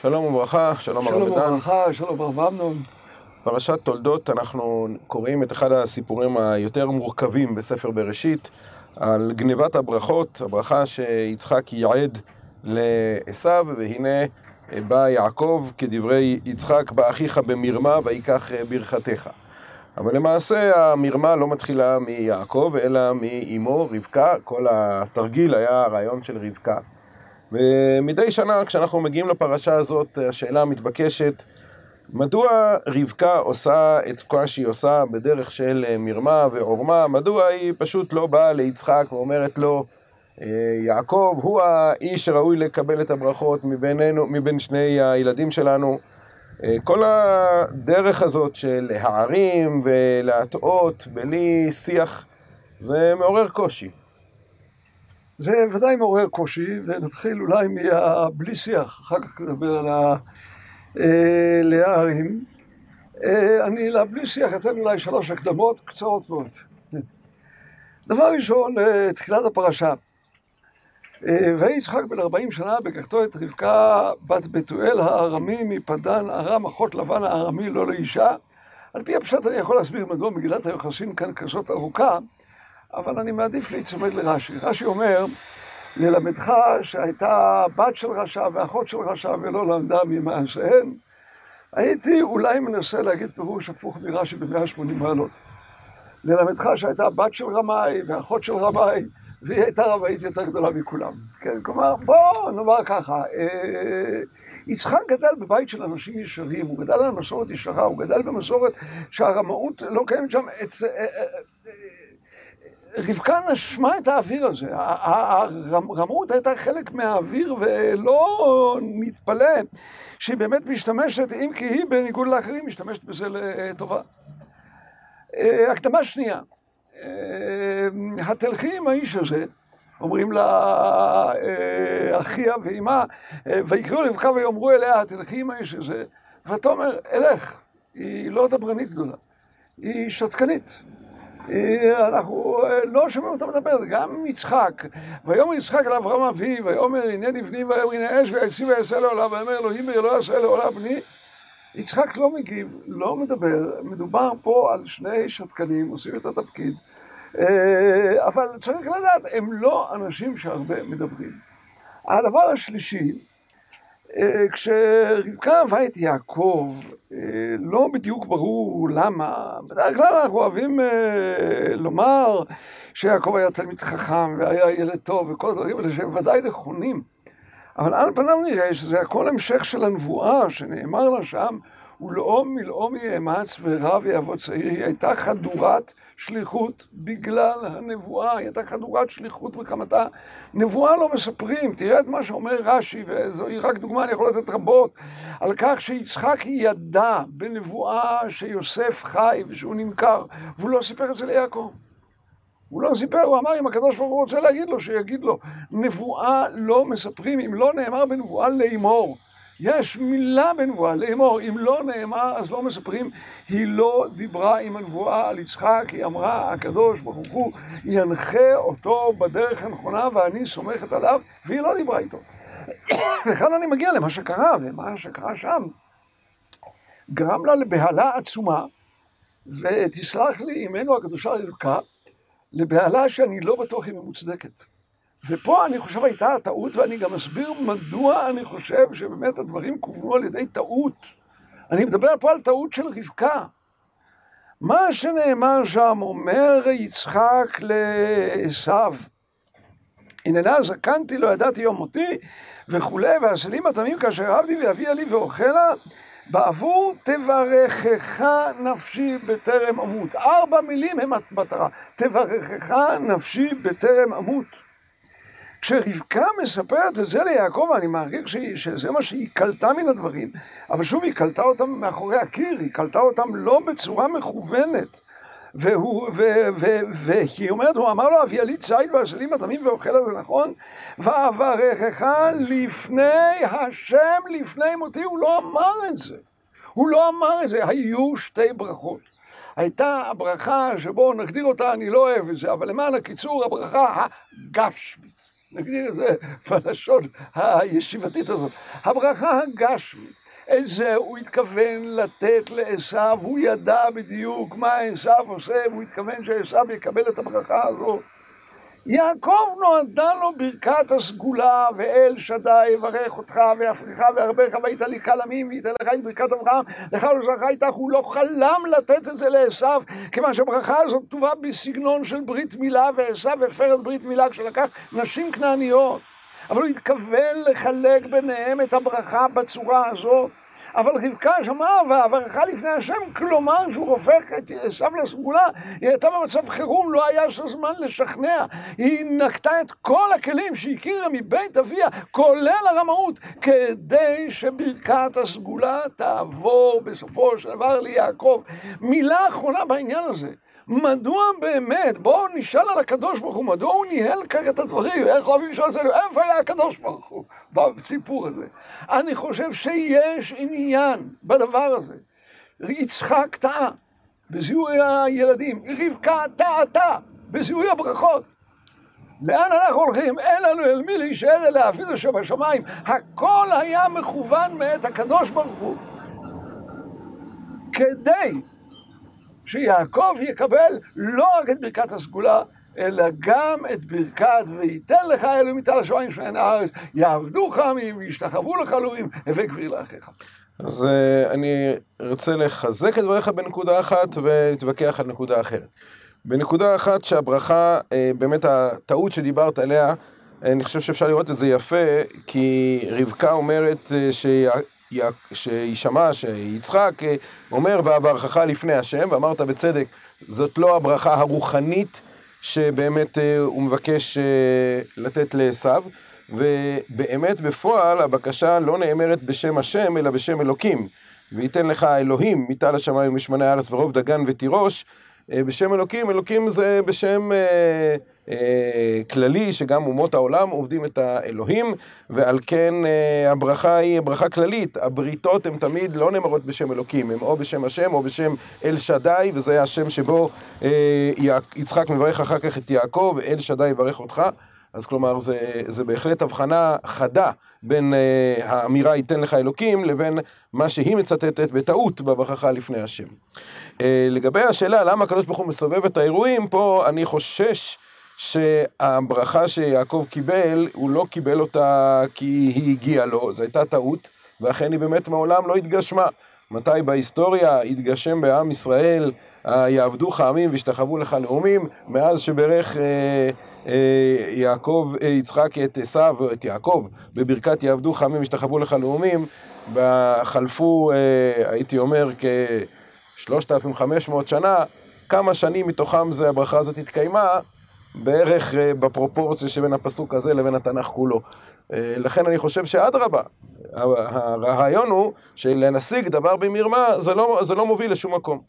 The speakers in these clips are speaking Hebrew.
שלום וברכה, שלום הרב שלום עידן. וברכה, שלום הרב אמנון. פרשת תולדות, אנחנו קוראים את אחד הסיפורים היותר מורכבים בספר בראשית, על גנבת הברכות, הברכה שיצחק ייעד לעשו, והנה בא יעקב כדברי יצחק, בא אחיך במרמה ויקח ברכתך. אבל למעשה המרמה לא מתחילה מיעקב, אלא מאימו רבקה, כל התרגיל היה הרעיון של רבקה. ומדי שנה כשאנחנו מגיעים לפרשה הזאת, השאלה המתבקשת, מדוע רבקה עושה את מה שהיא עושה בדרך של מרמה ועורמה? מדוע היא פשוט לא באה ליצחק ואומרת לו, יעקב הוא האיש שראוי לקבל את הברכות מבינינו, מבין שני הילדים שלנו? כל הדרך הזאת של להערים ולהטעות בלי שיח, זה מעורר קושי. זה ודאי מעורר קושי, ונתחיל אולי מהבלי שיח, אחר כך נדבר על הלהערים. אני לבלי שיח אתן אולי שלוש הקדמות קצרות מאוד. דבר ראשון, תחילת הפרשה. ויהי יצחק בן ארבעים שנה בקחתו את רבקה בת בתואל הארמי מפדן ארם אחות לבן הארמי לא לאישה. על פי הפשט אני יכול להסביר מדוע מגילת היוחסין כאן כזאת ארוכה, אבל אני מעדיף להיצמד לרש"י. רש"י אומר, ללמדך שהייתה בת של רשע ואחות של רשע ולא למדה ממעשיהן. הייתי אולי מנסה להגיד פירוש הפוך מרש"י ב-180 מעלות. ללמדך שהייתה בת של רמאי ואחות של רמאי, והיא הייתה רמאית יותר גדולה מכולם. כן, כלומר, בואו נאמר ככה, יצחק גדל בבית של אנשים ישרים, הוא גדל על מסורת ישרה, הוא גדל במסורת שהרמאות לא קיימת שם. רבקה נשמה את האוויר הזה, הרמאות הייתה חלק מהאוויר ולא נתפלא שהיא באמת משתמשת, אם כי היא בניגוד לאחרים משתמשת בזה לטובה. הקדמה שנייה, התלכי עם האיש הזה, אומרים לה אחיה ואימה, ויקראו לרבקה ויאמרו אליה, התלכי עם האיש הזה, ותאמר, אלך, היא לא דברנית גדולה, היא שתקנית. אנחנו לא שומעים אותה מדברת, גם יצחק, ויאמר יצחק אל אברהם אבי, ויאמר הנני בני ויאמר הנה אש ויצי ויעשה לעולה, ויאמר אלוהים ולא יעשה לעולה בני. יצחק לא מגיב, לא מדבר, מדובר פה על שני שתקנים, עושים את התפקיד, אבל צריך לדעת, הם לא אנשים שהרבה מדברים. הדבר השלישי, כשרבקה אהבה את יעקב, לא בדיוק ברור למה, בדרך כלל אנחנו אוהבים לומר שיעקב היה תלמיד חכם והיה ילד טוב וכל הדברים האלה שהם ודאי נכונים, אבל על פניו נראה שזה הכל המשך של הנבואה שנאמר לה שם ולאום מלאום יאמץ ורב יעבוד צעיר, היא הייתה חדורת שליחות בגלל הנבואה, היא הייתה חדורת שליחות מחמתה. נבואה לא מספרים, תראה את מה שאומר רש"י, וזוהי רק דוגמה, אני יכול לתת רבות, על כך שיצחק ידע בנבואה שיוסף חי ושהוא נמכר, והוא לא סיפר את זה ליעקב. הוא לא סיפר, הוא אמר, אם הקדוש ברוך הוא רוצה להגיד לו, שיגיד לו. נבואה לא מספרים, אם לא נאמר בנבואה לאמור. יש מילה בנבואה, לאמור, אם לא נאמר אז לא מספרים, היא לא דיברה עם הנבואה על יצחק, היא אמרה, הקדוש ברוך הוא ינחה אותו בדרך הנכונה ואני סומכת עליו, והיא לא דיברה איתו. וכאן אני מגיע למה שקרה, ומה שקרה שם גרם לה לבהלה עצומה, ותסלח לי אמנו הקדושה רבקה, לבהלה שאני לא בטוח אם היא מוצדקת. ופה אני חושב הייתה הטעות, ואני גם אסביר מדוע אני חושב שבאמת הדברים כוונו על ידי טעות. אני מדבר פה על טעות של רבקה. מה שנאמר שם אומר יצחק לעשו, הננה זקנתי לא ידעתי יום מותי וכולי, והסלים התמים כאשר עבדי ואביה לי ואוכלה, בעבור תברכך נפשי בטרם אמות. ארבע מילים הם המטרה, תברכך נפשי בטרם אמות. כשרבקה מספרת את זה ליעקב, אני מעריך שזה מה שהיא קלטה מן הדברים, אבל שוב, היא קלטה אותם מאחורי הקיר, היא קלטה אותם לא בצורה מכוונת. והוא, ו, ו, והיא אומרת, הוא אמר לו, אביה לי ציד והסלים התמים ואוכל את זה, נכון? ואברכך לפני השם, לפני מותי, הוא לא אמר את זה. הוא לא אמר את זה, היו שתי ברכות. הייתה הברכה שבו נגדיר אותה, אני לא אוהב את זה, אבל למען הקיצור, הברכה הגשמית. נגדיר את זה בלשון הישיבתית הזאת. הברכה הגשמית. את זה הוא התכוון לתת לעשו, הוא ידע בדיוק מה עשו עושה, והוא התכוון שעשו יקבל את הברכה הזאת. יעקב נועדה לו ברכת הסגולה, ואל שדי יברך אותך ויפריך וירבך והיית לי קל עמים וייתן לך את ברכת אברהם, לך ולזרעך איתך, הוא לא חלם לתת את זה לעשו, כיוון שהברכה הזאת כתובה בסגנון של ברית מילה, ועשו הפר את ברית מילה כשלקח נשים כנעניות. אבל הוא התכוון לחלק ביניהם את הברכה בצורה הזאת. אבל רבקה שמעה והברכה לפני השם, כלומר שהוא הופך את עשיו לסגולה, היא הייתה במצב חירום, לא היה של זמן לשכנע. היא נקטה את כל הכלים שהכירה מבית אביה, כולל הרמאות, כדי שברכת הסגולה תעבור בסופו של דבר ליעקב. מילה אחרונה בעניין הזה. מדוע באמת, בואו נשאל על הקדוש ברוך הוא, מדוע הוא ניהל ככה את הדברים, איך אוהבים לשאול אצלנו, איפה היה הקדוש ברוך הוא בסיפור הזה? אני חושב שיש עניין בדבר הזה. יצחק טעה בזיהוי הילדים, רבקה טעתה בזיהוי הברכות. לאן אנחנו הולכים? אין לנו אל מי להישאר אלא אבינו שבשמיים. הכל היה מכוון מאת הקדוש ברוך הוא. כדי שיעקב יקבל לא רק את ברכת הסגולה, אלא גם את ברכת וייתן לך אלוהים מטל השמיים שמעין הארץ, יעבדוך עמים, וישתחוו לך אלוהים, הווה גביר לאחיך. אז uh, אני רוצה לחזק את דבריך בנקודה אחת ולהתווכח על נקודה אחרת. בנקודה אחת שהברכה, uh, באמת הטעות שדיברת עליה, אני חושב שאפשר לראות את זה יפה, כי רבקה אומרת שישמע שיצחק אה, אומר ואברכך לפני השם, ואמרת בצדק, זאת לא הברכה הרוחנית שבאמת אה, הוא מבקש אה, לתת לעשו, ובאמת בפועל הבקשה לא נאמרת בשם השם אלא בשם אלוקים. וייתן לך אלוהים מטל השמיים ומשמני הארץ ורוב דגן ותירוש, בשם אלוקים, אלוקים זה בשם אה, אה, כללי, שגם אומות העולם עובדים את האלוהים, ועל כן אה, הברכה היא ברכה כללית. הבריתות הן תמיד לא נאמרות בשם אלוקים, הן או בשם השם או בשם אל שדי, וזה השם שבו אה, יצחק מברך אחר כך את יעקב, ואל שדי יברך אותך. אז כלומר, זה, זה בהחלט הבחנה חדה בין uh, האמירה ייתן לך אלוקים לבין מה שהיא מצטטת בטעות בברכך לפני השם. Uh, לגבי השאלה למה הקדוש ברוך הוא מסובב את האירועים, פה אני חושש שהברכה שיעקב קיבל, הוא לא קיבל אותה כי היא הגיעה לו, זו הייתה טעות, ואכן היא באמת מעולם לא התגשמה. מתי בהיסטוריה התגשם בעם ישראל, יעבדוך עמים וישתחוו לך לאומים, מאז שברך אה, אה, יעקב, אה, יצחק את עשיו, את יעקב, בברכת יעבדו חמים ישתחוו לך לאומים, חלפו, הייתי אומר, כ-3,500 שנה, כמה שנים מתוכם זה הברכה הזאת התקיימה, בערך בפרופורציה שבין הפסוק הזה לבין התנ"ך כולו. לכן אני חושב שאדרבה, הרעיון הוא שלנשיג דבר במרמה זה לא, זה לא מוביל לשום מקום.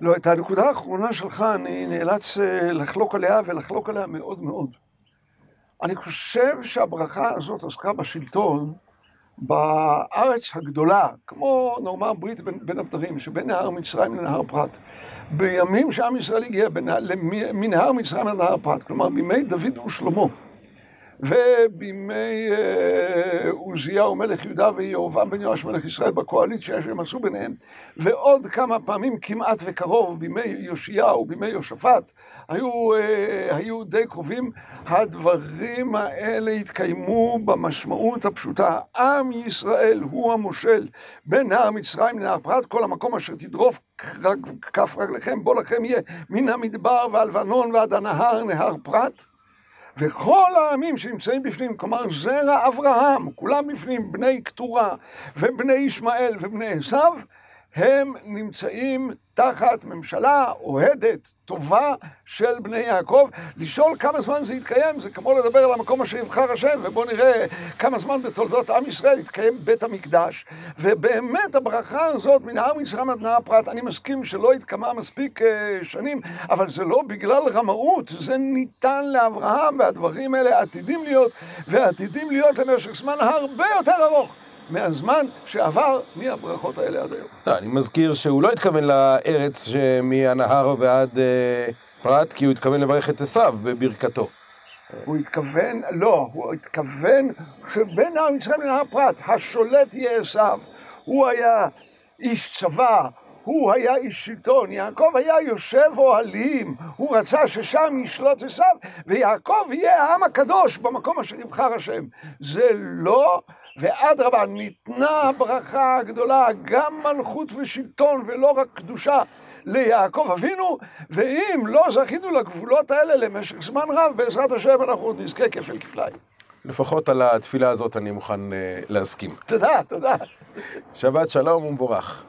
לא, את הנקודה האחרונה שלך אני נאלץ אה, לחלוק עליה ולחלוק עליה מאוד מאוד. אני חושב שהברכה הזאת עסקה בשלטון בארץ הגדולה, כמו נאמר ברית בין, בין הבדרים, שבין נהר מצרים לנהר פרת. בימים שעם ישראל הגיע מנהר מצרים לנהר פרת, כלומר בימי דוד ושלמה. ובימי אה, עוזיהו מלך יהודה ויהובם בן יואש מלך ישראל בקואליציה שהם עשו ביניהם, ועוד כמה פעמים כמעט וקרוב בימי יאשיהו, בימי יהושפט, היו, אה, היו די קרובים. הדברים האלה התקיימו במשמעות הפשוטה. עם ישראל הוא המושל בין נהר מצרים לנהר פרת, כל המקום אשר תדרוף כף רגליכם, בוא לכם יהיה מן המדבר והלבנון ועד הנהר, נהר פרת. וכל העמים שנמצאים בפנים, כלומר זרע אברהם, כולם בפנים, בני קטורה ובני ישמעאל ובני עשיו, הם נמצאים תחת ממשלה אוהדת, טובה של בני יעקב. לשאול כמה זמן זה יתקיים, זה כמו לדבר על המקום אשר יבחר השם, ובואו נראה כמה זמן בתולדות עם ישראל יתקיים בית המקדש. ובאמת הברכה הזאת מנהר מצרים עד נהר פרת, אני מסכים שלא התקמה מספיק uh, שנים, אבל זה לא בגלל רמאות, זה ניתן לאברהם, והדברים האלה עתידים להיות, ועתידים להיות למשך זמן הרבה יותר ארוך. מהזמן שעבר מהברכות האלה עד היום. לא, אני מזכיר שהוא לא התכוון לארץ מהנהר ועד אה, פרת, כי הוא התכוון לברך את עשיו בברכתו. הוא התכוון, לא, הוא התכוון שבין עם מצרים לנהר פרת, השולט יהיה עשיו. הוא היה איש צבא, הוא היה איש שלטון, יעקב היה יושב אוהלים, הוא רצה ששם ישלוט עשיו, ויעקב יהיה העם הקדוש במקום אשר יבחר השם. זה לא, ואדרבה, ניתנה הברכה הגדולה, גם מלכות ושלטון ולא רק קדושה. ליעקב אבינו, ואם לא זכינו לגבולות האלה למשך זמן רב, בעזרת השם אנחנו עוד נזכה כפל כפליים. לפחות על התפילה הזאת אני מוכן uh, להסכים. תודה, תודה. שבת שלום ומבורך.